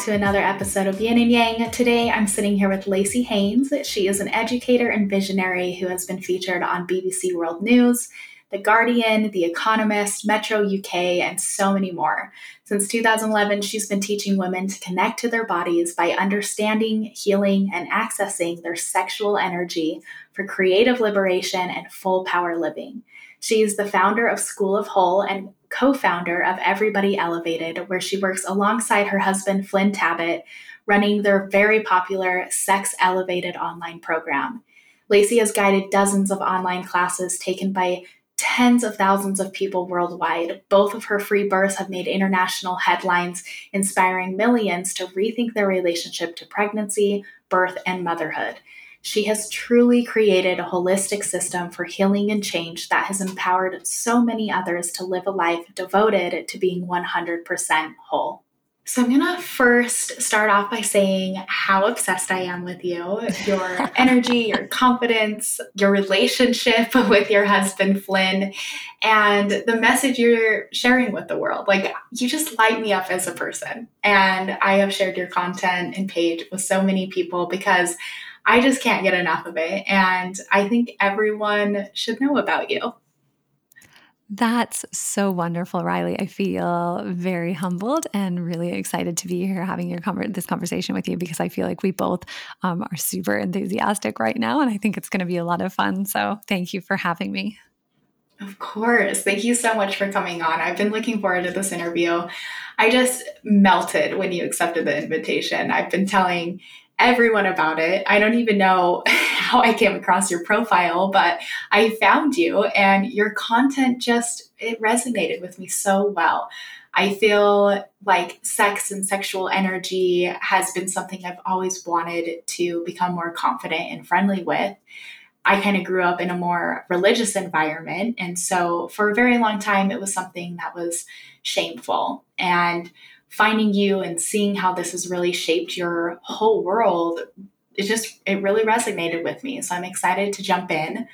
to another episode of Yin and Yang. Today I'm sitting here with Lacey Haynes. She is an educator and visionary who has been featured on BBC World News, The Guardian, The Economist, Metro UK, and so many more. Since 2011, she's been teaching women to connect to their bodies by understanding, healing, and accessing their sexual energy for creative liberation and full power living. She is the founder of School of Whole and co founder of Everybody Elevated, where she works alongside her husband, Flynn Tabbitt, running their very popular Sex Elevated online program. Lacey has guided dozens of online classes taken by tens of thousands of people worldwide. Both of her free births have made international headlines, inspiring millions to rethink their relationship to pregnancy, birth, and motherhood. She has truly created a holistic system for healing and change that has empowered so many others to live a life devoted to being 100% whole. So, I'm going to first start off by saying how obsessed I am with you your energy, your confidence, your relationship with your husband, Flynn, and the message you're sharing with the world. Like, you just light me up as a person. And I have shared your content and page with so many people because I just can't get enough of it. And I think everyone should know about you. That's so wonderful, Riley. I feel very humbled and really excited to be here having your conver- this conversation with you because I feel like we both um, are super enthusiastic right now, and I think it's going to be a lot of fun. So, thank you for having me. Of course. Thank you so much for coming on. I've been looking forward to this interview. I just melted when you accepted the invitation. I've been telling everyone about it. I don't even know how I came across your profile, but I found you and your content just it resonated with me so well. I feel like sex and sexual energy has been something I've always wanted to become more confident and friendly with. I kind of grew up in a more religious environment. And so for a very long time, it was something that was shameful. And finding you and seeing how this has really shaped your whole world it just it really resonated with me. So i'm excited to jump in.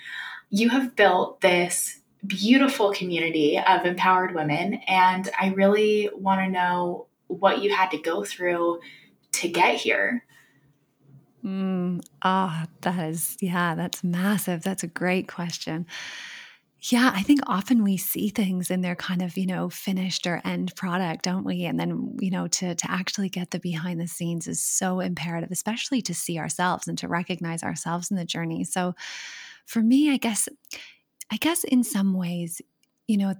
You have built this beautiful community of empowered women and i really want to know what you had to go through to get here. Mm, ah oh, that is yeah that's massive. That's a great question yeah, I think often we see things in their kind of, you know, finished or end product, don't we? And then, you know, to to actually get the behind the scenes is so imperative, especially to see ourselves and to recognize ourselves in the journey. So for me, I guess I guess in some ways, you know,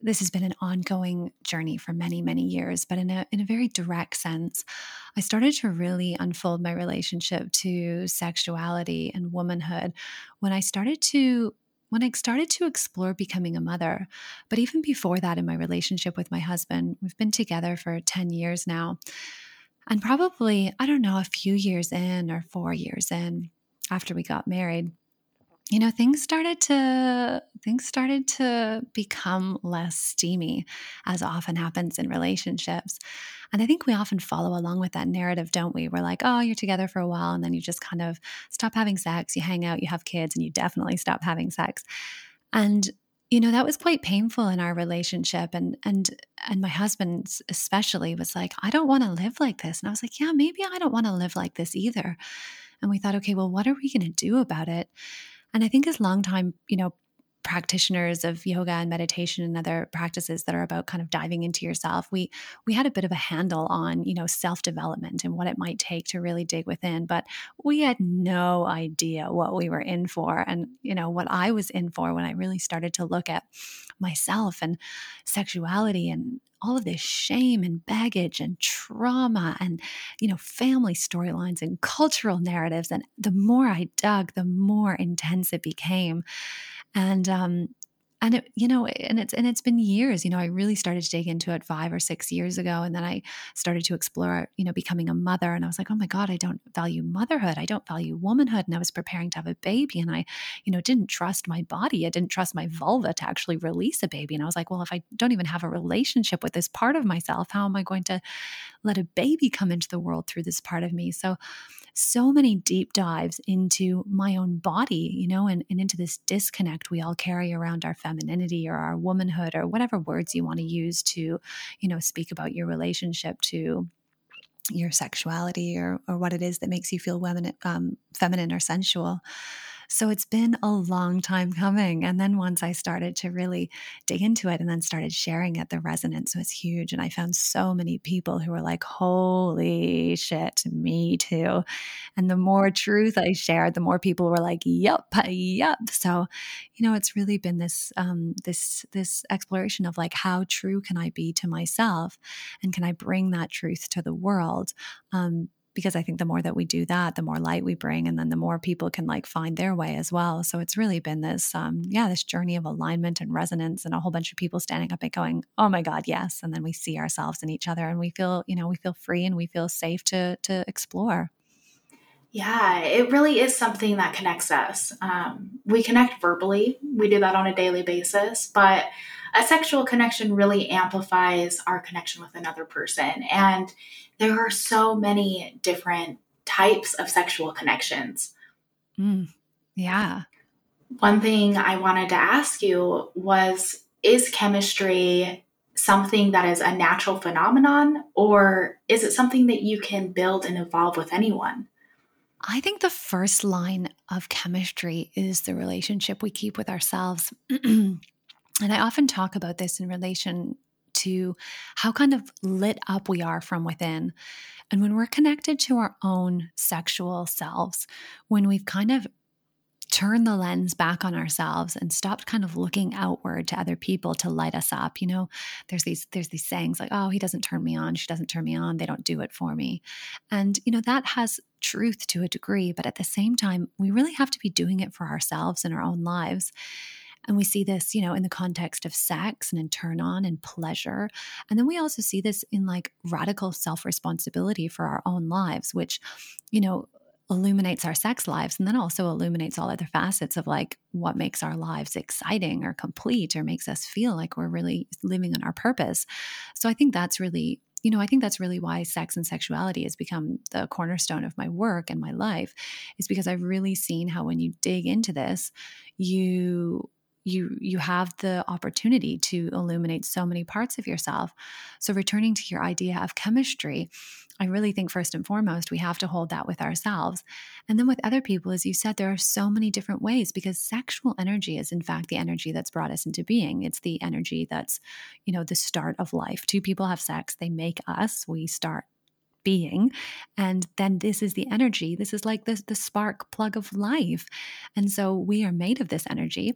this has been an ongoing journey for many, many years, but in a in a very direct sense, I started to really unfold my relationship to sexuality and womanhood when I started to when I started to explore becoming a mother. But even before that, in my relationship with my husband, we've been together for 10 years now. And probably, I don't know, a few years in or four years in after we got married, you know things started to things started to become less steamy as often happens in relationships. And i think we often follow along with that narrative don't we? We're like oh you're together for a while and then you just kind of stop having sex you hang out you have kids and you definitely stop having sex. And you know that was quite painful in our relationship and and and my husband especially was like i don't want to live like this. And i was like yeah maybe i don't want to live like this either. And we thought okay well what are we going to do about it and I think as long time, you know, practitioners of yoga and meditation and other practices that are about kind of diving into yourself we we had a bit of a handle on you know self development and what it might take to really dig within but we had no idea what we were in for. And you know what I was in for when I really started to look at myself and sexuality and all of this shame and baggage and trauma and you know family storylines and cultural narratives. And the more i dug the more intense it became and um and it, you know and it's and it's been years you know i really started to dig into it five or six years ago and then i started to explore you know becoming a mother and i was like oh my god i don't value motherhood. I don't value womanhood. And i was preparing to have a baby and i you know didn't trust my body. I didn't trust my vulva to actually release a baby. And i was like well if i don't even have a relationship with this part of myself how am i going to let a baby come into the world through this part of me so so many deep dives into my own body, you know, and, and into this disconnect we all carry around our femininity or our womanhood or whatever words you want to use to, you know, speak about your relationship to your sexuality or or what it is that makes you feel women, um, feminine or sensual. So it's been a long time coming. And then once I started to really dig into it and then started sharing it, the resonance was huge. And I found so many people who were like, holy shit, me too. And the more truth I shared, the more people were like, yep, yep. So, you know, it's really been this, um, this, this exploration of like, how true can I be to myself? And can I bring that truth to the world? Um, because I think the more that we do that, the more light we bring, and then the more people can like find their way as well. So it's really been this, um, yeah, this journey of alignment and resonance, and a whole bunch of people standing up and going, "Oh my God, yes!" And then we see ourselves in each other, and we feel, you know, we feel free and we feel safe to to explore. Yeah, it really is something that connects us. Um, we connect verbally, we do that on a daily basis, but a sexual connection really amplifies our connection with another person. And there are so many different types of sexual connections. Mm, yeah. One thing I wanted to ask you was Is chemistry something that is a natural phenomenon, or is it something that you can build and evolve with anyone? I think the first line of chemistry is the relationship we keep with ourselves. and I often talk about this in relation to how kind of lit up we are from within. And when we're connected to our own sexual selves, when we've kind of turned the lens back on ourselves and stopped kind of looking outward to other people to light us up you know there's these there's these sayings like oh he doesn't turn me on she doesn't turn me on they don't do it for me and you know that has truth to a degree but at the same time we really have to be doing it for ourselves in our own lives and we see this, you know, in the context of sex and in turn on and pleasure. And then we also see this in like radical self responsibility for our own lives, which, you know, illuminates our sex lives and then also illuminates all other facets of like what makes our lives exciting or complete or makes us feel like we're really living on our purpose. So I think that's really you know, I think that's really why sex and sexuality has become the cornerstone of my work and my life, is because I've really seen how when you dig into this, you you you have the opportunity to illuminate so many parts of yourself. So returning to your idea of chemistry i really think first and foremost we have to hold that with ourselves. And then with other people as you said there are so many different ways because sexual energy is in fact the energy that's brought us into being. It's the energy that's you know the start of life. Two people have sex. They make us. We start being. And then this is the energy. This is like the, the spark plug of life. And so we are made of this energy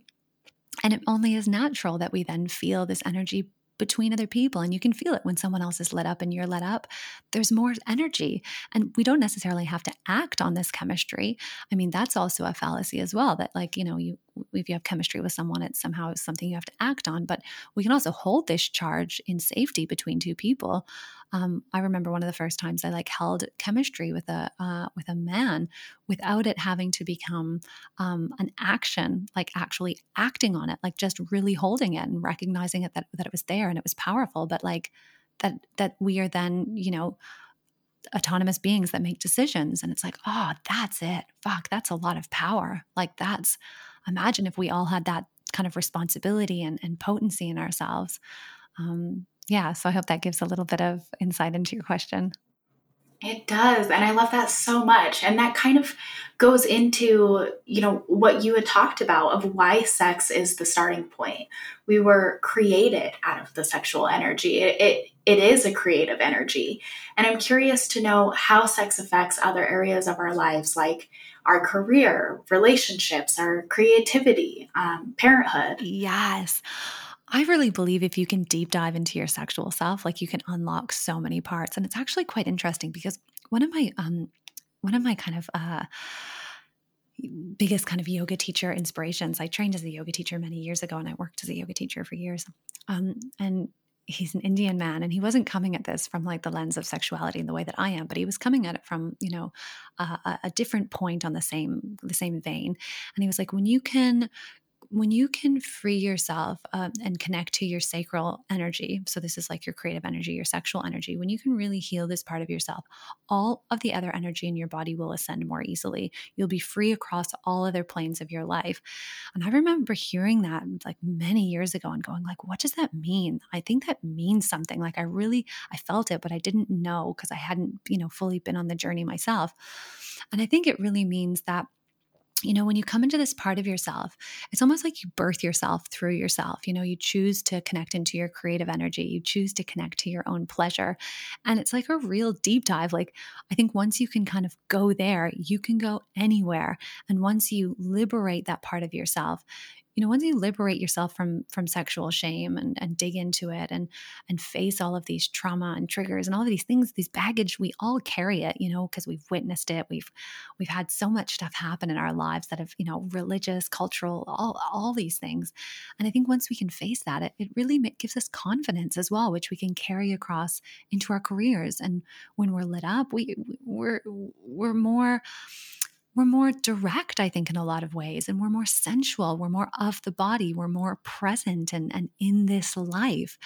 and it only is natural that we then feel this energy between other people. And you can feel it when someone else is lit up and you're lit up. There's more energy. And we don't necessarily have to act on this chemistry. I mean, that's also a fallacy as well that, like, you know, you if you have chemistry with someone, it's somehow something you have to act on. But we can also hold this charge in safety between two people. Um, I remember one of the first times I like held chemistry with a uh, with a man without it having to become um, an action, like actually acting on it, like just really holding it and recognizing it that that it was there and it was powerful. But like that that we are then you know autonomous beings that make decisions and it's like oh that's it fuck that's a lot of power like that's imagine if we all had that kind of responsibility and, and potency in ourselves. Um, yeah, so I hope that gives a little bit of insight into your question. It does. And I love that so much. And that kind of goes into, you know, what you had talked about of why sex is the starting point. We were created out of the sexual energy. It, it, it is a creative energy. And I'm curious to know how sex affects other areas of our lives, like our career, relationships, our creativity, um, parenthood. Yes. I really believe if you can deep dive into your sexual self, like you can unlock so many parts. And it's actually quite interesting because one of my um one of my kind of uh biggest kind of yoga teacher inspirations. I trained as a yoga teacher many years ago and I worked as a yoga teacher for years. Um, and he's an Indian man and he wasn't coming at this from like the lens of sexuality in the way that I am, but he was coming at it from, you know, a different point on the same the same vein. And he was like, when you can when you can free yourself uh, and connect to your sacral energy, so this is like your creative energy, your sexual energy, when you can really heal this part of yourself, all of the other energy in your body will ascend more easily. You'll be free across all other planes of your life. And I remember hearing that like many years ago and going like, what does that mean? I think that means something. Like I really, I felt it, but I didn't know because I hadn't, you know, fully been on the journey myself. And I think it really means that you know, when you come into this part of yourself, it's almost like you birth yourself through yourself. You know, you choose to connect into your creative energy, you choose to connect to your own pleasure. And it's like a real deep dive. Like, I think once you can kind of go there, you can go anywhere. And once you liberate that part of yourself, you know once you liberate yourself from from sexual shame and and dig into it and and face all of these trauma and triggers and all of these things these baggage we all carry it you know because we've witnessed it. We've we've had so much stuff happen in our lives that have you know religious cultural all all these things. And i think once we can face that it, it really gives us confidence as well which we can carry across into our careers. And when we're lit up we we're we're more we're more direct, I think, in a lot of ways, and we're more sensual. We're more of the body. We're more present and, and in this life.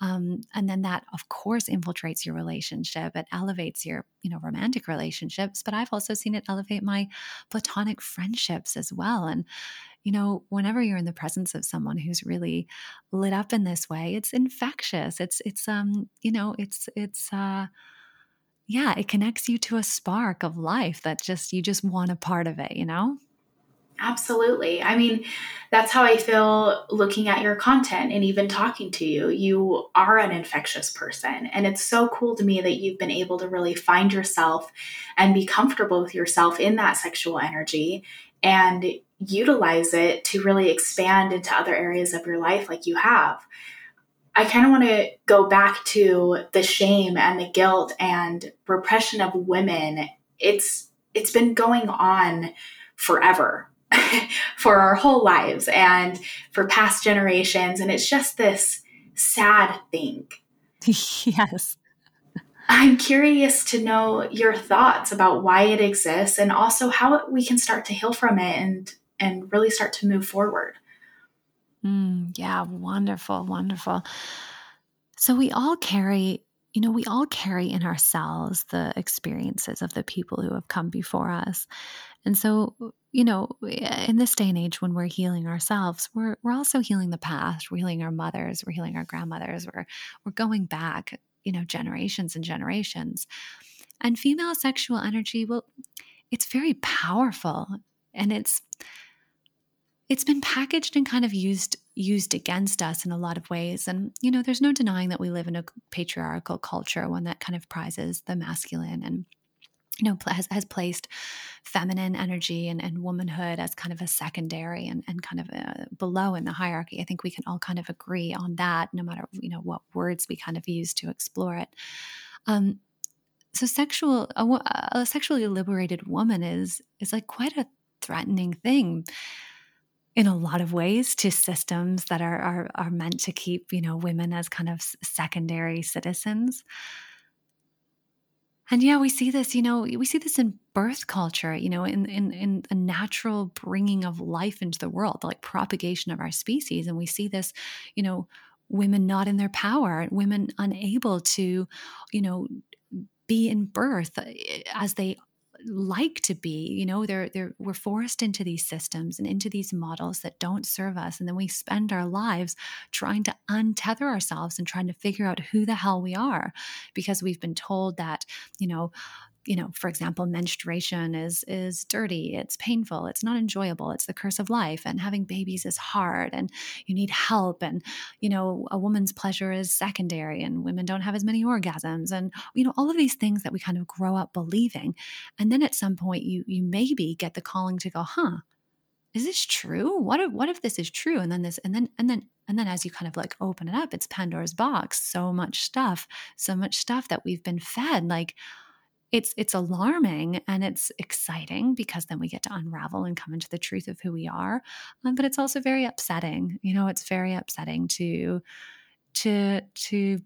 Um, and then that, of course, infiltrates your relationship. It elevates your, you know, romantic relationships. But I've also seen it elevate my platonic friendships as well. And you know, whenever you're in the presence of someone who's really lit up in this way, it's infectious. It's it's um, you know, it's it's uh yeah, it connects you to a spark of life that just you just want a part of it, you know? Absolutely. I mean, that's how I feel looking at your content and even talking to you. You are an infectious person. And it's so cool to me that you've been able to really find yourself and be comfortable with yourself in that sexual energy and utilize it to really expand into other areas of your life like you have. I kind of want to go back to the shame and the guilt and repression of women. It's it's been going on forever for our whole lives and for past generations and it's just this sad thing. yes. I'm curious to know your thoughts about why it exists and also how we can start to heal from it and and really start to move forward. Mm, yeah, wonderful, wonderful. So we all carry, you know, we all carry in ourselves the experiences of the people who have come before us. And so, you know, in this day and age when we're healing ourselves, we're we're also healing the past. We're healing our mothers, we're healing our grandmothers, we're we're going back, you know, generations and generations. And female sexual energy, well, it's very powerful and it's it's been packaged and kind of used used against us in a lot of ways. And you know there's no denying that we live in a patriarchal culture one that kind of prizes the masculine and you know has, has placed feminine energy and, and womanhood as kind of a secondary and, and kind of a, below in the hierarchy. I think we can all kind of agree on that no matter you know what words we kind of use to explore it. Um, so sexual a, a sexually liberated woman is is like quite a threatening thing in a lot of ways to systems that are, are are meant to keep you know women as kind of secondary citizens. And yeah we see this you know we see this in birth culture you know in in in a natural bringing of life into the world like propagation of our species. And we see this you know women not in their power women unable to you know be in birth eh, as they like to be you know they're they're we're forced into these systems and into these models that don't serve us and then we spend our lives trying to untether ourselves and trying to figure out who the hell we are because we've been told that you know you know for example menstruation is is dirty it's painful it's not enjoyable it's the curse of life and having babies is hard and you need help and you know a woman's pleasure is secondary and women don't have as many orgasms and you know all of these things that we kind of grow up believing and then at some point you you maybe get the calling to go huh is this true? What if what if this is true? And then this and then and then and then as you kind of like open it up it's pandora's box so much stuff so much stuff that we've been fed like it's it's alarming and it's exciting because then we get to unravel and come into the truth of who we are um, but it's also very upsetting you know it's very upsetting to to to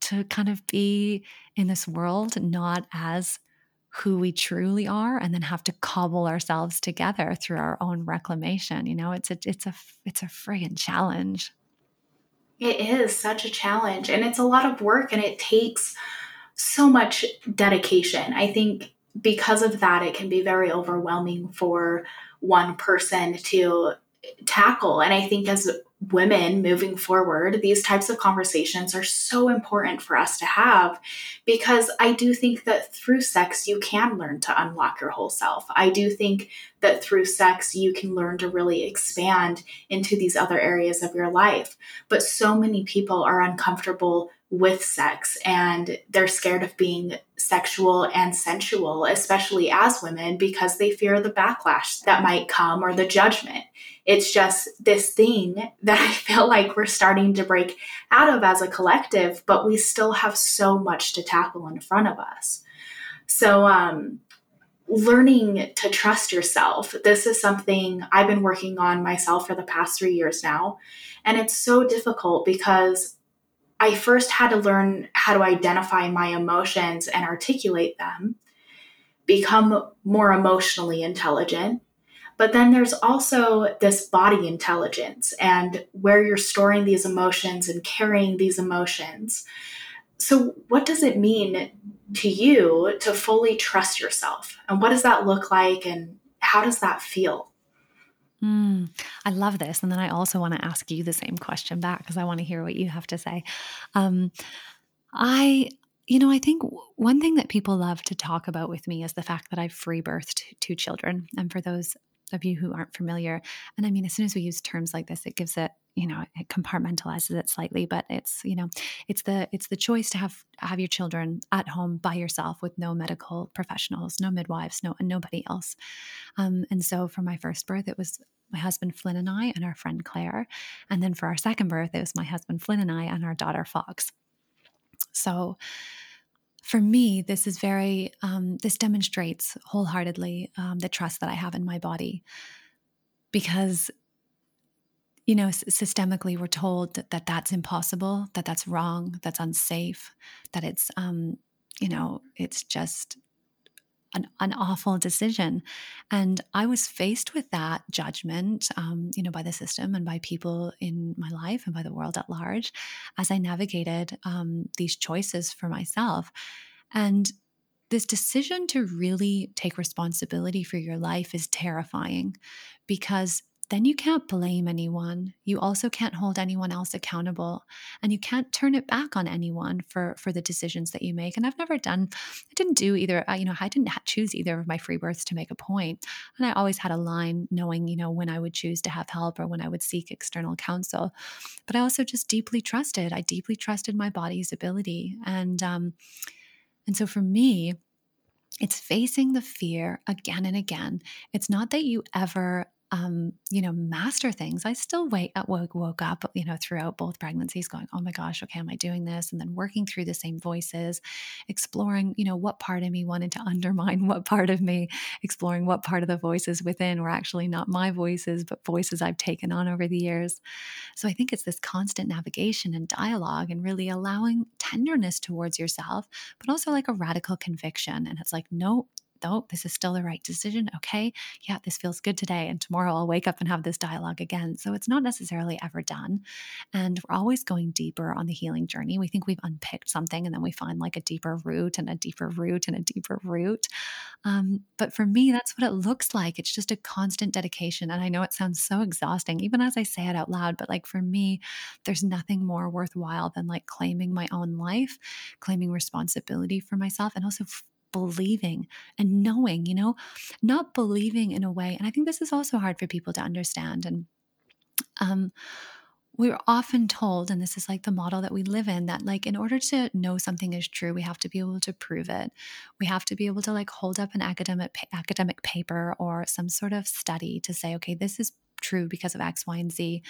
to kind of be in this world not as who we truly are and then have to cobble ourselves together through our own reclamation you know it's a it's a it's a friggin challenge. It is such a challenge and it's a lot of work and it takes so much dedication i think because of that it can be very overwhelming for one person to tackle and i think as women moving forward, these types of conversations are so important for us to have because I do think that through sex, you can learn to unlock your whole self. I do think that through sex, you can learn to really expand into these other areas of your life. But so many people are uncomfortable with sex and they're scared of being sexual and sensual, especially as women, because they fear the backlash that might come or the judgment. It's just this thing that I feel like we're starting to break out of as a collective, but we still have so much to tackle in front of us. So, um, learning to trust yourself. This is something I've been working on myself for the past three years now. And it's so difficult because I first had to learn how to identify my emotions and articulate them, become more emotionally intelligent. But then there's also this body intelligence and where you're storing these emotions and carrying these emotions. So, what does it mean to you to fully trust yourself? And what does that look like? And how does that feel? Mm, I love this. And then I also want to ask you the same question back because I want to hear what you have to say. Um, I, you know, I think one thing that people love to talk about with me is the fact that I've free birthed two children. And for those of you who aren't familiar, and I mean, as soon as we use terms like this, it gives it you know it compartmentalizes it slightly but it's you know it's the it's the choice to have have your children at home by yourself with no medical professionals no midwives no nobody else. Um, and so for my first birth it was my husband Flynn and I and our friend Claire. And then for our second birth it was my husband Flynn and I and our daughter Fox. So for me, this is very, um, this demonstrates wholeheartedly um, the trust that I have in my body because you know, systemically, we're told that, that that's impossible, that that's wrong, that's unsafe, that it's, um, you know, it's just an, an awful decision. And I was faced with that judgment, um, you know, by the system and by people in my life and by the world at large as I navigated um, these choices for myself. And this decision to really take responsibility for your life is terrifying because then you can't blame anyone. You also can't hold anyone else accountable and you can't turn it back on anyone for for the decisions that you make. And I've never done I didn't do either uh, you know, I didn't choose either of my free births to make a point. And I always had a line knowing, you know, when I would choose to have help or when I would seek external counsel. But I also just deeply trusted. I deeply trusted my body's ability and um and so for me, it's facing the fear again and again. It's not that you ever um, you know, master things. I still wait at woke, woke up, you know, throughout both pregnancies going, oh my gosh, okay, am I doing this? And then working through the same voices, exploring, you know, what part of me wanted to undermine what part of me, exploring what part of the voices within were actually not my voices, but voices I've taken on over the years. So I think it's this constant navigation and dialogue and really allowing tenderness towards yourself, but also like a radical conviction. And it's like, no, oh, this is still the right decision. Okay. Yeah, this feels good today. And tomorrow I'll wake up and have this dialogue again. So it's not necessarily ever done. And we're always going deeper on the healing journey. We think we've unpicked something and then we find like a deeper root and a deeper root and a deeper root. Um, but for me, that's what it looks like. It's just a constant dedication. And I know it sounds so exhausting, even as I say it out loud, but like for me, there's nothing more worthwhile than like claiming my own life, claiming responsibility for myself, and also believing and knowing, you know, not believing in a way. And I think this is also hard for people to understand. And um, we're often told, and this is like the model that we live in, that like in order to know something is true, we have to be able to prove it. We have to be able to like hold up an academic academic paper or some sort of study to say, okay, this is true because of X, Y, and Z.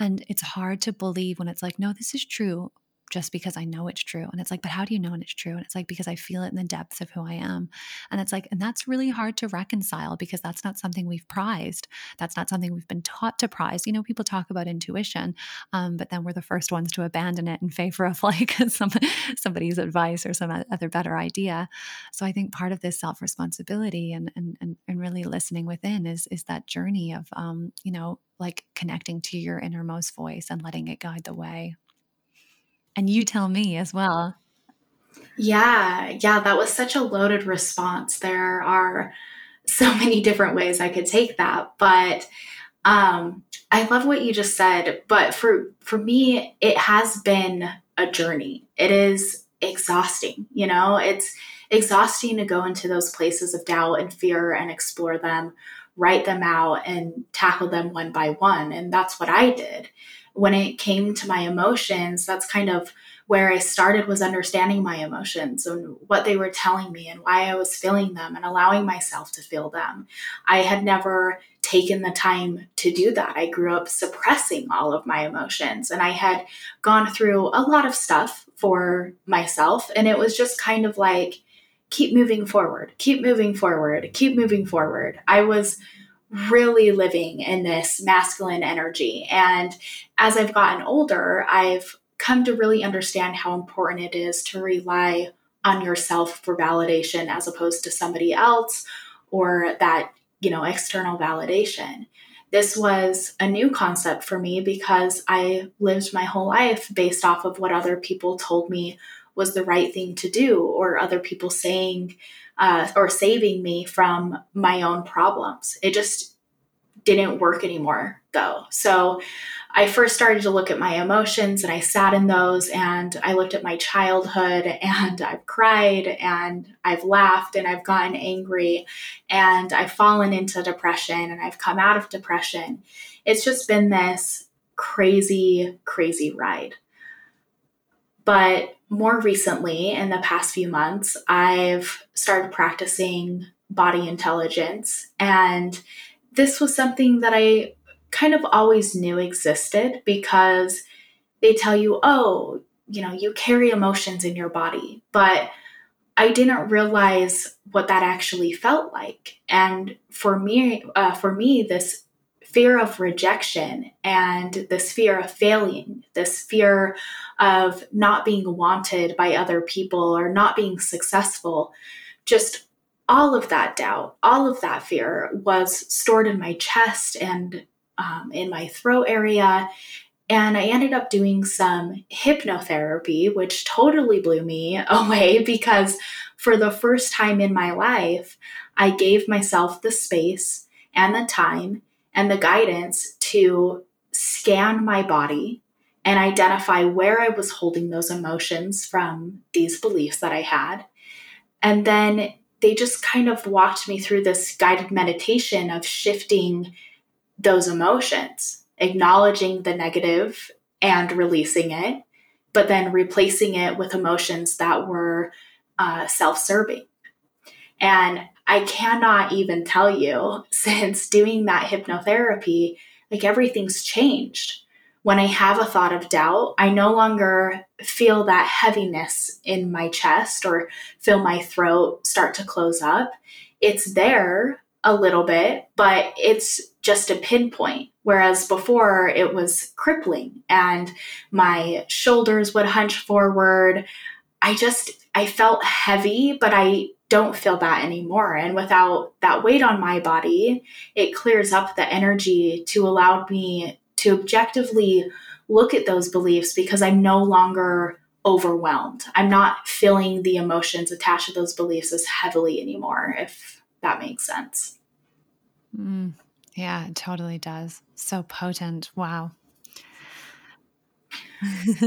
And it's hard to believe when it's like, no, this is true just because I know it's true. And it's like, but how do you know it's true? And it's like, because I feel it in the depths of who I am. And it's like, and that's really hard to reconcile because that's not something we've prized. That's not something we've been taught to prize. You know, people talk about intuition, um, but then we're the first ones to abandon it in favor of like some, somebody's advice or some other better idea. So I think part of this self responsibility and, and, and, and really listening within is, is that journey of, um, you know, like connecting to your innermost voice and letting it guide the way. And you tell me as well. Yeah, yeah, that was such a loaded response. There are so many different ways I could take that, but um I love what you just said, but for for me it has been a journey. It is exhausting, you know? It's exhausting to go into those places of doubt and fear and explore them, write them out and tackle them one by one, and that's what I did when it came to my emotions, that's kind of where I started was understanding my emotions and what they were telling me and why I was feeling them and allowing myself to feel them. I had never taken the time to do that. I grew up suppressing all of my emotions and I had gone through a lot of stuff for myself and it was just kind of like keep moving forward, keep moving forward, keep moving forward. I was really living in this masculine energy. And as I've gotten older, I've come to really understand how important it is to rely on yourself for validation as opposed to somebody else or that, you know, external validation. This was a new concept for me because I lived my whole life based off of what other people told me was the right thing to do or other people saying uh, or saving me from my own problems. It just didn't work anymore, though. So I first started to look at my emotions and I sat in those and I looked at my childhood and I've cried and I've laughed and I've gotten angry and I've fallen into depression and I've come out of depression. It's just been this crazy, crazy ride. But more recently, in the past few months, I've started practicing body intelligence. And this was something that I kind of always knew existed because they tell you, oh, you know, you carry emotions in your body. But I didn't realize what that actually felt like. And for me, uh, for me, this fear of rejection and this fear of failing, this fear of not being wanted by other people or not being successful, just all of that doubt, all of that fear was stored in my chest and um, in my throat area. And I ended up doing some hypnotherapy, which totally blew me away because for the first time in my life, I gave myself the space and the time and the guidance to scan my body and identify where I was holding those emotions from these beliefs that I had. And then they just kind of walked me through this guided meditation of shifting those emotions, acknowledging the negative and releasing it, but then replacing it with emotions that were uh, self serving. And I cannot even tell you, since doing that hypnotherapy, like everything's changed. When I have a thought of doubt, I no longer feel that heaviness in my chest or feel my throat start to close up. It's there a little bit, but it's just a pinpoint. Whereas before it was crippling and my shoulders would hunch forward. I just, I felt heavy, but I don't feel that anymore. And without that weight on my body, it clears up the energy to allow me to objectively look at those beliefs because I'm no longer overwhelmed. I'm not feeling the emotions attached to those beliefs as heavily anymore, if that makes sense. Mm, yeah, it totally does. So potent. Wow.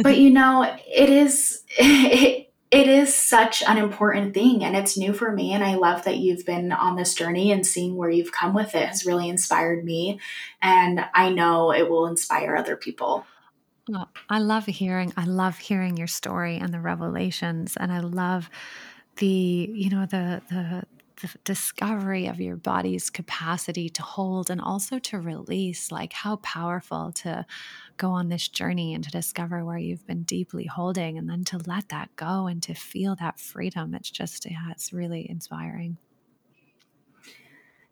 but you know, it is. It, it is such an important thing and it's new for me and i love that you've been on this journey and seeing where you've come with it has really inspired me and i know it will inspire other people. I love hearing i love hearing your story and the revelations and i love the you know the the discovery of your body's capacity to hold and also to release, like how powerful to go on this journey and to discover where you've been deeply holding and then to let that go and to feel that freedom. It's just, yeah, it's really inspiring.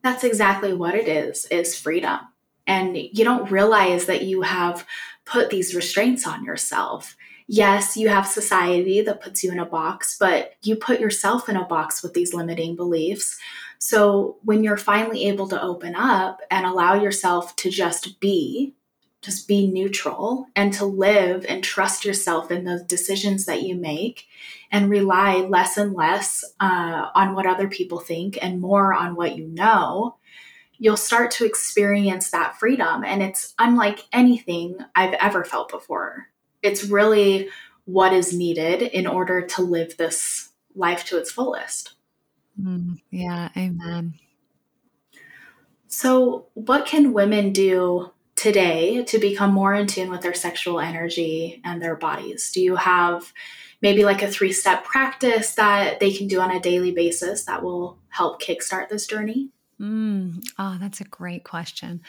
That's exactly what it is, is freedom. And you don't realize that you have put these restraints on yourself yes, you have society that puts you in a box, but you put yourself in a box with these limiting beliefs. So when you're finally able to open up and allow yourself to just be, just be neutral and to live and trust yourself in those decisions that you make and rely less and less uh, on what other people think and more on what you know, you'll start to experience that freedom. And it's unlike anything I've ever felt before it's really what is needed in order to live this life to its fullest. Mm, yeah, amen. So, what can women do today to become more in tune with their sexual energy and their bodies? Do you have maybe like a three step practice that they can do on a daily basis that will help kickstart this journey? Mm, oh, that's a great question.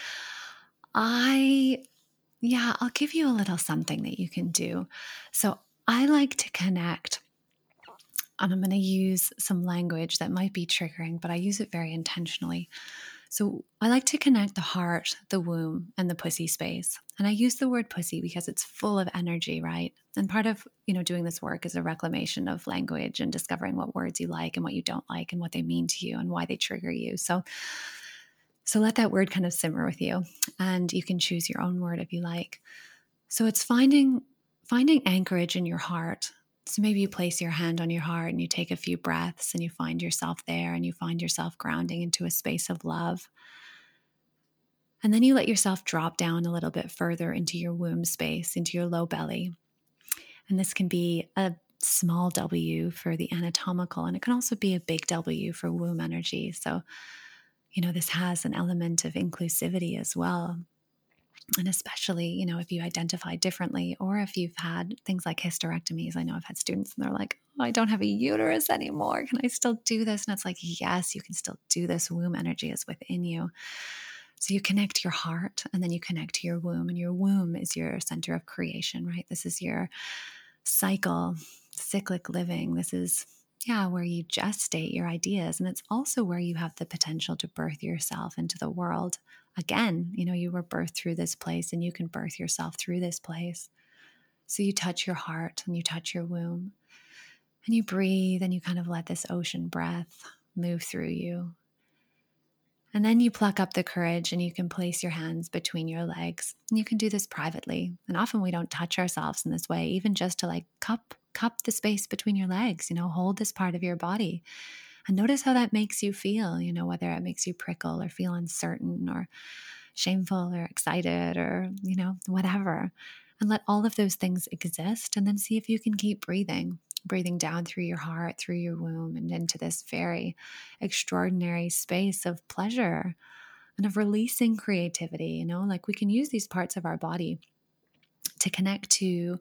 I yeah, I'll give you a little something that you can do. So I like to connect, and I'm going to use some language that might be triggering, but I use it very intentionally. So I like to connect the heart, the womb, and the pussy space. And I use the word pussy because it's full of energy, right? And part of, you know, doing this work is a reclamation of language and discovering what words you like and what you don't like and what they mean to you and why they trigger you. So so let that word kind of simmer with you and you can choose your own word if you like. So it's finding finding anchorage in your heart. So maybe you place your hand on your heart and you take a few breaths and you find yourself there and you find yourself grounding into a space of love. And then you let yourself drop down a little bit further into your womb space, into your low belly. And this can be a small W for the anatomical, and it can also be a big W for womb energy. So you know, this has an element of inclusivity as well. And especially, you know, if you identify differently or if you've had things like hysterectomies. I know I've had students and they're like, oh, I don't have a uterus anymore. Can I still do this? And it's like, yes, you can still do this. Womb energy is within you. So you connect your heart and then you connect to your womb, and your womb is your center of creation, right? This is your cycle, cyclic living. This is yeah, where you gestate your ideas. And it's also where you have the potential to birth yourself into the world. Again, you know, you were birthed through this place and you can birth yourself through this place. So you touch your heart and you touch your womb and you breathe and you kind of let this ocean breath move through you. And then you pluck up the courage and you can place your hands between your legs. And you can do this privately. And often we don't touch ourselves in this way, even just to like cup cup the space between your legs, you know, hold this part of your body. And notice how that makes you feel, you know, whether it makes you prickle or feel uncertain or shameful or excited or, you know, whatever. And let all of those things exist and then see if you can keep breathing, breathing down through your heart, through your womb, and into this very extraordinary space of pleasure and of releasing creativity. You know, like we can use these parts of our body to connect to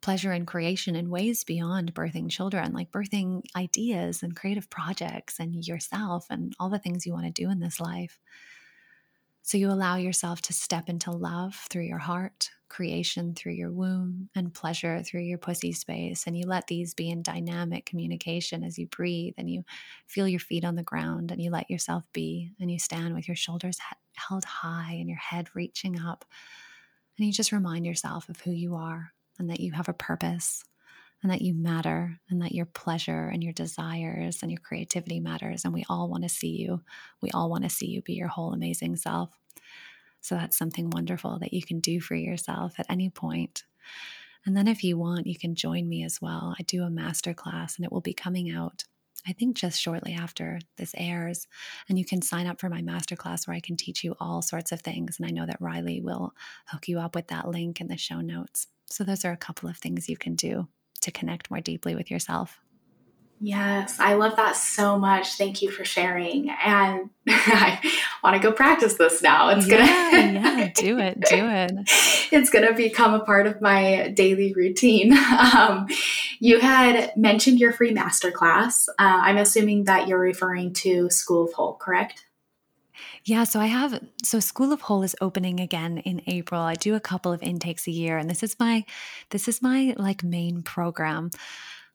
pleasure and creation in ways beyond birthing children, like birthing ideas and creative projects and yourself and all the things you want to do in this life. So you allow yourself to step into love through your heart, creation through your womb, and pleasure through your pussy space. And you let these be in dynamic communication as you breathe and you feel your feet on the ground and you let yourself be. And you stand with your shoulders held high and your head reaching up and you just remind yourself of who you are and that you have a purpose and that you matter and that your pleasure and your desires and your creativity matters. And we all want to see you. We all want to see you be your whole amazing self. So that's something wonderful that you can do for yourself at any point. And then if you want, you can join me as well. I do a master class and it will be coming out I think just shortly after this airs. And you can sign up for my masterclass where I can teach you all sorts of things. And I know that Riley will hook you up with that link in the show notes. So, those are a couple of things you can do to connect more deeply with yourself. Yes, I love that so much. Thank you for sharing. And I want to go practice this now. It's yeah, gonna yeah, do it, do it. it's gonna become a part of my daily routine. Um, you had mentioned your free masterclass. Uh, I'm assuming that you're referring to School of Whole, correct? Yeah, so I have so School of Whole is opening again in April. I do a couple of intakes a year and this is my this is my like main program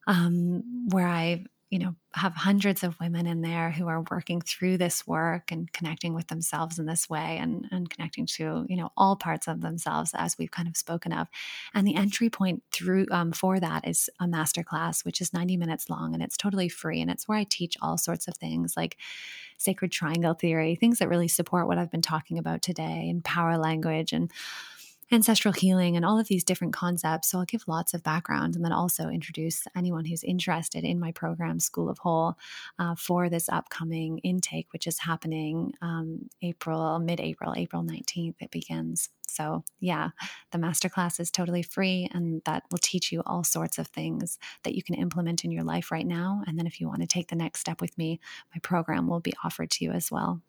um where I you know have hundreds of women in there who are working through this work and connecting with themselves in this way and and connecting to you know all parts of themselves as we've kind of spoken of. And the entry point through um, for that is a masterclass which is 90 minutes long and it's totally free and it's where i teach all sorts of things like sacred triangle theory things that really support what i've been talking about today and power language and ancestral healing and all of these different concepts. So I'll give lots of background and then also introduce anyone who's interested in my program, School of Whole, uh, for this upcoming intake, which is happening um, April, mid April, April 19th, it begins. So, yeah, the masterclass is totally free and that will teach you all sorts of things that you can implement in your life right now. And then, if you want to take the next step with me, my program will be offered to you as well.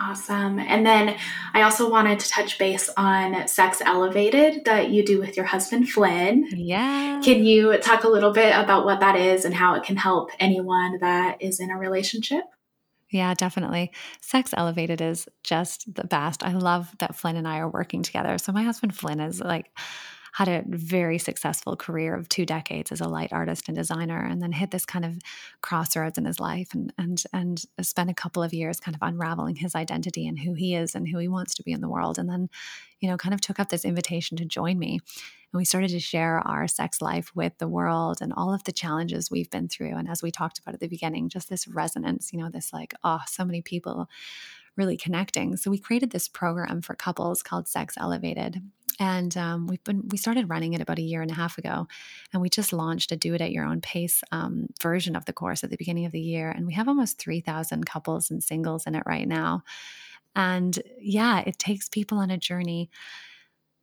Awesome. And then I also wanted to touch base on Sex Elevated that you do with your husband, Flynn. Yeah. Can you talk a little bit about what that is and how it can help anyone that is in a relationship? Yeah, definitely. Sex Elevated is just the best. I love that Flynn and I are working together. So, my husband, Flynn, is like, had a very successful career of two decades as a light artist and designer and then hit this kind of crossroads in his life and and and spent a couple of years kind of unraveling his identity and who he is and who he wants to be in the world and then you know kind of took up this invitation to join me. And we started to share our sex life with the world and all of the challenges we've been through. And as we talked about at the beginning just this resonance you know this like oh so many people really connecting. So we created this program for couples called sex elevated and um, we've been we started running it about a year and a half ago and we just launched a do it at your own pace um, version of the course at the beginning of the year and we have almost 3000 couples and singles in it right now. And yeah it takes people on a journey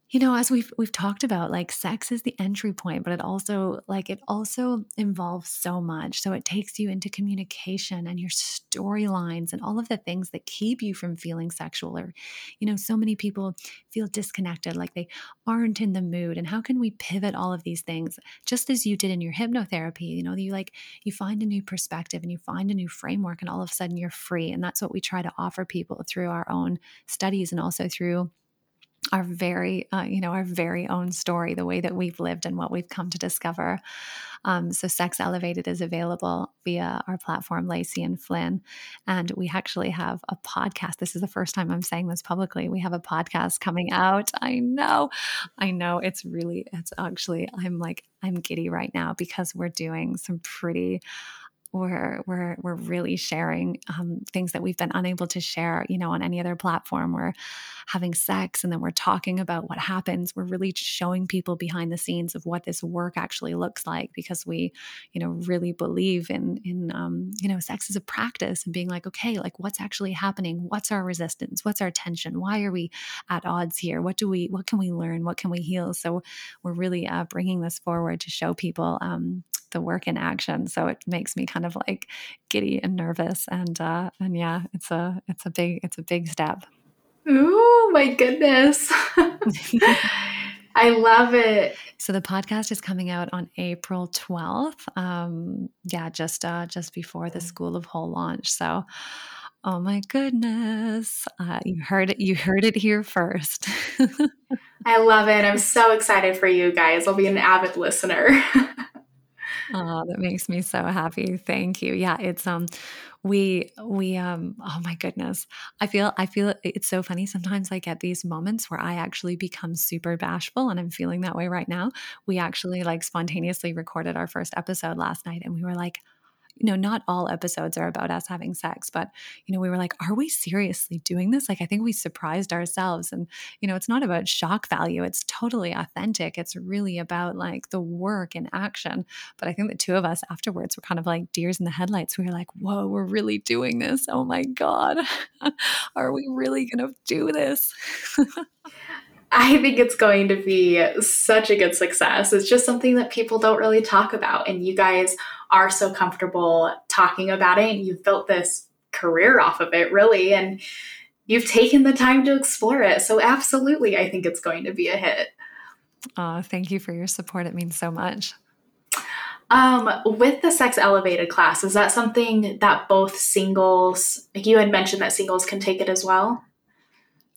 you know as we've we've talked about like sex is the entry point but it also like it also involves so much. So it takes you into communication and your storylines and all of the things that keep you from feeling sexual or you know so many people feel disconnected like they aren't in the mood. And how can we pivot all of these things? Just as you did in your hypnotherapy you know you like you find a new perspective and you find a new framework and all of a sudden you're free. And that's what we try to offer people through our own studies and also through our very uh, you know our very own story the way that we've lived and what we've come to discover. Um, so sex elevated is available via our platform lacey and flynn. And we actually have a podcast. This is the first time i'm saying this publicly. We have a podcast coming out. I know. I know. It's really it's actually i'm like i'm giddy right now because we're doing some pretty we're we're we're really sharing um, things that we've been unable to share, you know, on any other platform. We're having sex, and then we're talking about what happens. We're really showing people behind the scenes of what this work actually looks like, because we, you know, really believe in in um, you know, sex as a practice and being like, okay, like what's actually happening? What's our resistance? What's our tension? Why are we at odds here? What do we? What can we learn? What can we heal? So we're really uh, bringing this forward to show people um, the work in action. So it makes me kind of like giddy and nervous. And uh, and yeah, it's a it's a big it's a big step. oh my goodness. I love it. So the podcast is coming out on April 12th. Um, yeah, just uh, just before the School of Whole launch. So oh my goodness. Uh, you heard it you heard it here first. I love it. I'm so excited for you guys. I'll be an avid listener. Oh, that makes me so happy. Thank you. Yeah, it's um we we um oh my goodness. I feel I feel it's so funny sometimes I get these moments where I actually become super bashful and I'm feeling that way right now. We actually like spontaneously recorded our first episode last night and we were like you know, not all episodes are about us having sex, but, you know, we were like, are we seriously doing this? Like, I think we surprised ourselves. And, you know, it's not about shock value, it's totally authentic. It's really about like the work and action. But I think the two of us afterwards were kind of like deers in the headlights. We were like, whoa, we're really doing this. Oh my God. are we really going to do this? I think it's going to be such a good success. It's just something that people don't really talk about. And you guys are so comfortable talking about it. And you've built this career off of it, really. And you've taken the time to explore it. So, absolutely, I think it's going to be a hit. Oh, thank you for your support. It means so much. Um, with the sex elevated class, is that something that both singles, like you had mentioned that singles can take it as well?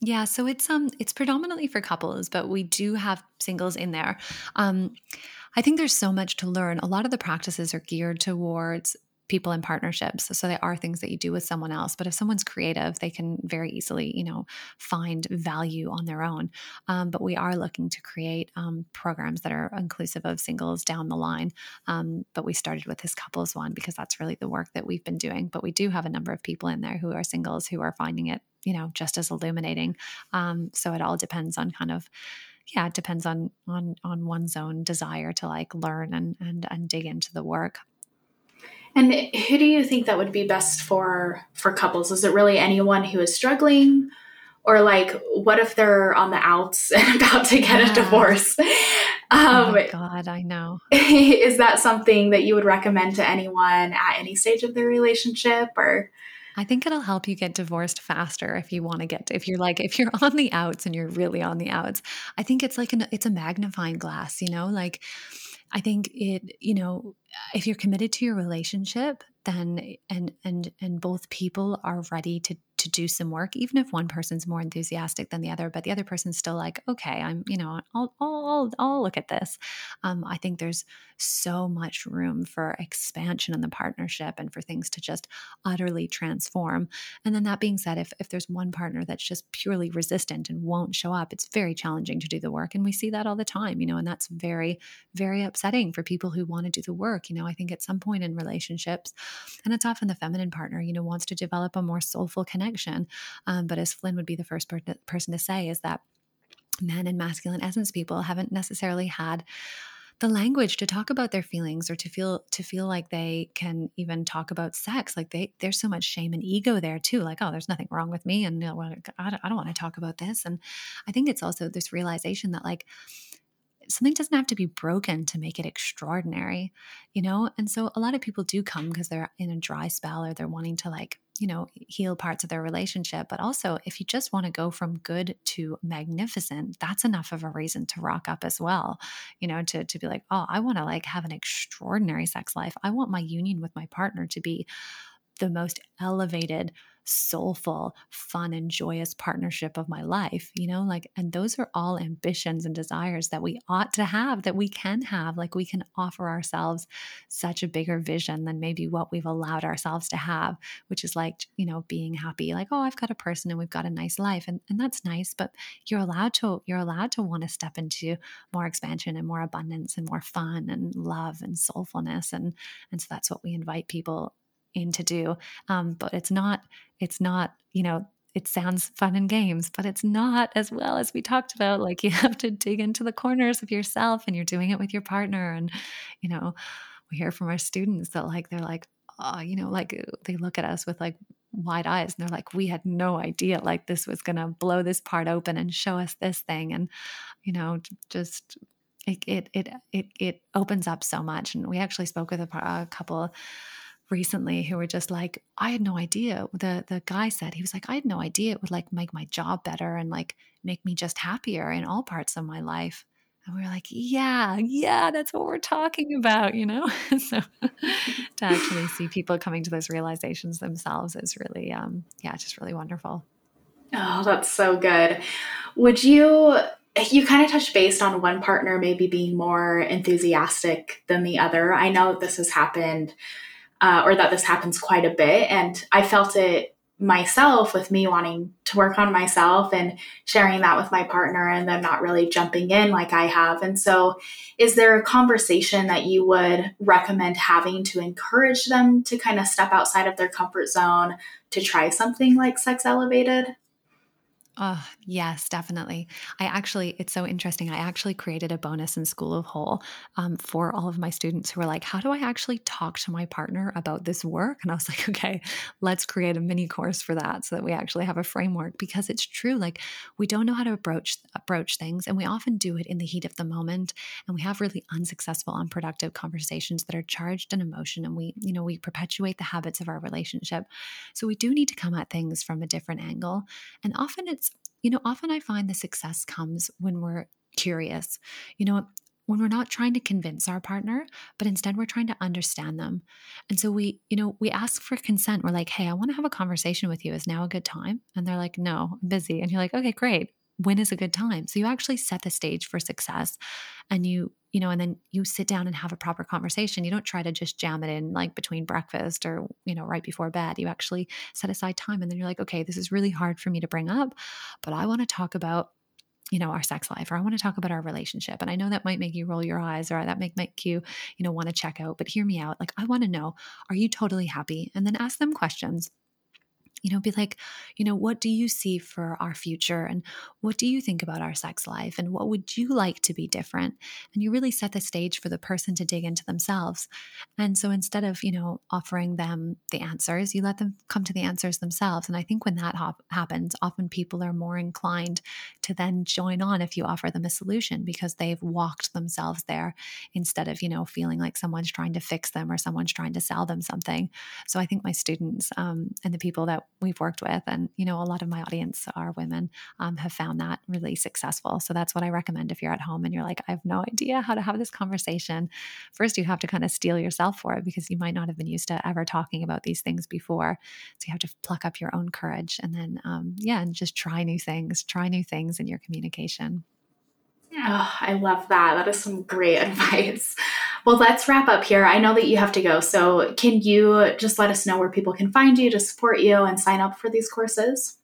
Yeah, so it's um it's predominantly for couples, but we do have singles in there. Um I think there's so much to learn. A lot of the practices are geared towards people in partnerships. So they are things that you do with someone else. But if someone's creative, they can very easily, you know, find value on their own. Um, but we are looking to create um, programs that are inclusive of singles down the line. Um, but we started with this couples one because that's really the work that we've been doing. But we do have a number of people in there who are singles who are finding it, you know, just as illuminating. Um, so it all depends on kind of yeah it depends on on on one's own desire to like learn and and and dig into the work. And who do you think that would be best for for couples? Is it really anyone who is struggling? Or like what if they're on the outs and about to get yeah. a divorce um, oh god i know. is that something that you would recommend to anyone at any stage of their relationship or I think it'll help you get divorced faster if you want to get if you're like if you're on the outs and you're really on the outs. I think it's like an it's a magnifying glass, you know, like I think it, you know, if you're committed to your relationship, then and and and both people are ready to to do some work, even if one person's more enthusiastic than the other, but the other person's still like, okay, I'm, you know, I'll, I'll, I'll look at this. Um, I think there's so much room for expansion in the partnership and for things to just utterly transform. And then that being said, if, if there's one partner that's just purely resistant and won't show up, it's very challenging to do the work. And we see that all the time, you know, and that's very, very upsetting for people who want to do the work. You know, I think at some point in relationships, and it's often the feminine partner, you know, wants to develop a more soulful connection. Um, but as Flynn would be the first per- person to say, is that men and masculine essence people haven't necessarily had the language to talk about their feelings or to feel to feel like they can even talk about sex like they there's so much shame and ego there too like oh there's nothing wrong with me and you know, I, don't, I don't want to talk about this and i think it's also this realization that like something doesn't have to be broken to make it extraordinary, you know? And so a lot of people do come because they're in a dry spell or they're wanting to like, you know, heal parts of their relationship. But also, if you just want to go from good to magnificent, that's enough of a reason to rock up as well, you know, to, to be like, oh, I want to like have an extraordinary sex life. I want my union with my partner to be the most elevated soulful, fun, and joyous partnership of my life, you know, like, and those are all ambitions and desires that we ought to have, that we can have. Like, we can offer ourselves such a bigger vision than maybe what we've allowed ourselves to have, which is like, you know, being happy, like, oh, I've got a person and we've got a nice life. And, and that's nice, but you're allowed to, you're allowed to want to step into more expansion and more abundance and more fun and love and soulfulness. And, and so that's what we invite people in to do. Um, but it's not, it's not, you know, it sounds fun and games, but it's not as well as we talked about. Like you have to dig into the corners of yourself and you're doing it with your partner. And, you know, we hear from our students that like, they're like, oh, you know, like they look at us with like wide eyes and they're like, we had no idea like this was to blow this part open and show us this thing. And, you know, just it, it, it, it, it opens up so much. And we actually spoke with a, a couple recently who were just like, I had no idea. The the guy said he was like, I had no idea it would like make my job better and like make me just happier in all parts of my life. And we were like, yeah, yeah, that's what we're talking about, you know? so to actually see people coming to those realizations themselves is really, um, yeah, just really wonderful. Oh, that's so good. Would you you kind of touched based on one partner maybe being more enthusiastic than the other. I know this has happened uh, or that this happens quite a bit. And I felt it myself with me wanting to work on myself and sharing that with my partner and them not really jumping in like I have. And so, is there a conversation that you would recommend having to encourage them to kind of step outside of their comfort zone to try something like sex elevated? Oh, yes, definitely. I actually, it's so interesting. I actually created a bonus in School of Whole um, for all of my students who were like, How do I actually talk to my partner about this work? And I was like, Okay, let's create a mini course for that so that we actually have a framework because it's true. Like, we don't know how to approach, approach things, and we often do it in the heat of the moment. And we have really unsuccessful, unproductive conversations that are charged in emotion. And we, you know, we perpetuate the habits of our relationship. So we do need to come at things from a different angle. And often it's you know, often I find the success comes when we're curious. You know, when we're not trying to convince our partner, but instead we're trying to understand them. And so we, you know, we ask for consent. We're like, hey, I want to have a conversation with you. Is now a good time? And they're like, no, I'm busy. And you're like, okay, great. When is a good time? So you actually set the stage for success and you you know, and then you sit down and have a proper conversation. You don't try to just jam it in like between breakfast or, you know, right before bed. You actually set aside time and then you're like, okay, this is really hard for me to bring up, but I want to talk about you know our sex life or i want to talk about our relationship and i know that might make you roll your eyes or that might make you you know want to check out but hear me out like i want to know are you totally happy and then ask them questions you know, be like, you know, what do you see for our future? And what do you think about our sex life? And what would you like to be different? And you really set the stage for the person to dig into themselves. And so instead of, you know, offering them the answers, you let them come to the answers themselves. And I think when that hop- happens, often people are more inclined to then join on if you offer them a solution because they've walked themselves there instead of, you know, feeling like someone's trying to fix them or someone's trying to sell them something. So I think my students um, and the people that we've worked with, and you know, a lot of my audience are women, um, have found that really successful. So that's what I recommend if you're at home and you're like, I have no idea how to have this conversation. First, you have to kind of steel yourself for it because you might not have been used to ever talking about these things before. So you have to pluck up your own courage and then, um, yeah, and just try new things, try new things in your communication. Oh, I love that. That is some great advice. Well, let's wrap up here. I know that you have to go. So, can you just let us know where people can find you to support you and sign up for these courses?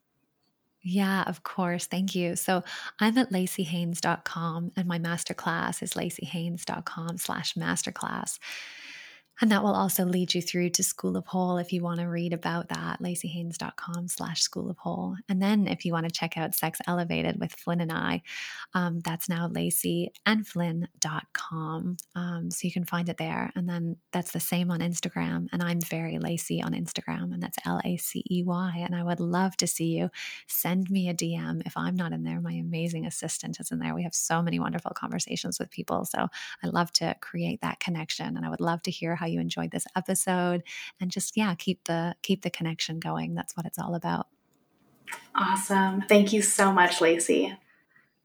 Yeah, of course. Thank you. So I'm at laceyhaynes.com and my masterclass is laceyhaynes.com slash masterclass. And that will also lead you through to School of Whole if you want to read about that, laceyhaynes.com slash School of Whole. And then if you want to check out Sex Elevated with Flynn and I, um, that's now laceyandflynn.com. Um, so you can find it there. And then that's the same on Instagram. And I'm very Lacey on Instagram, and that's L A C E Y. And I would love to see you. Send me a DM if I'm not in there. My amazing assistant is in there. We have so many wonderful conversations with people. So I love to create that connection. And I would love to hear how how you enjoyed this episode and just yeah keep the keep the connection going that's what it's all about awesome thank you so much Lacey.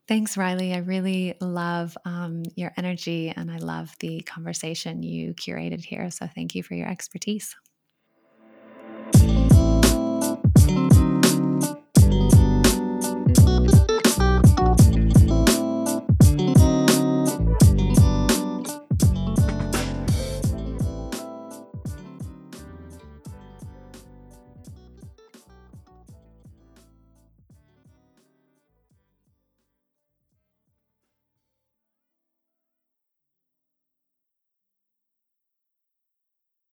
Thanks, Riley. I really love um, your energy and I love the conversation you curated here. So, thank you for your expertise.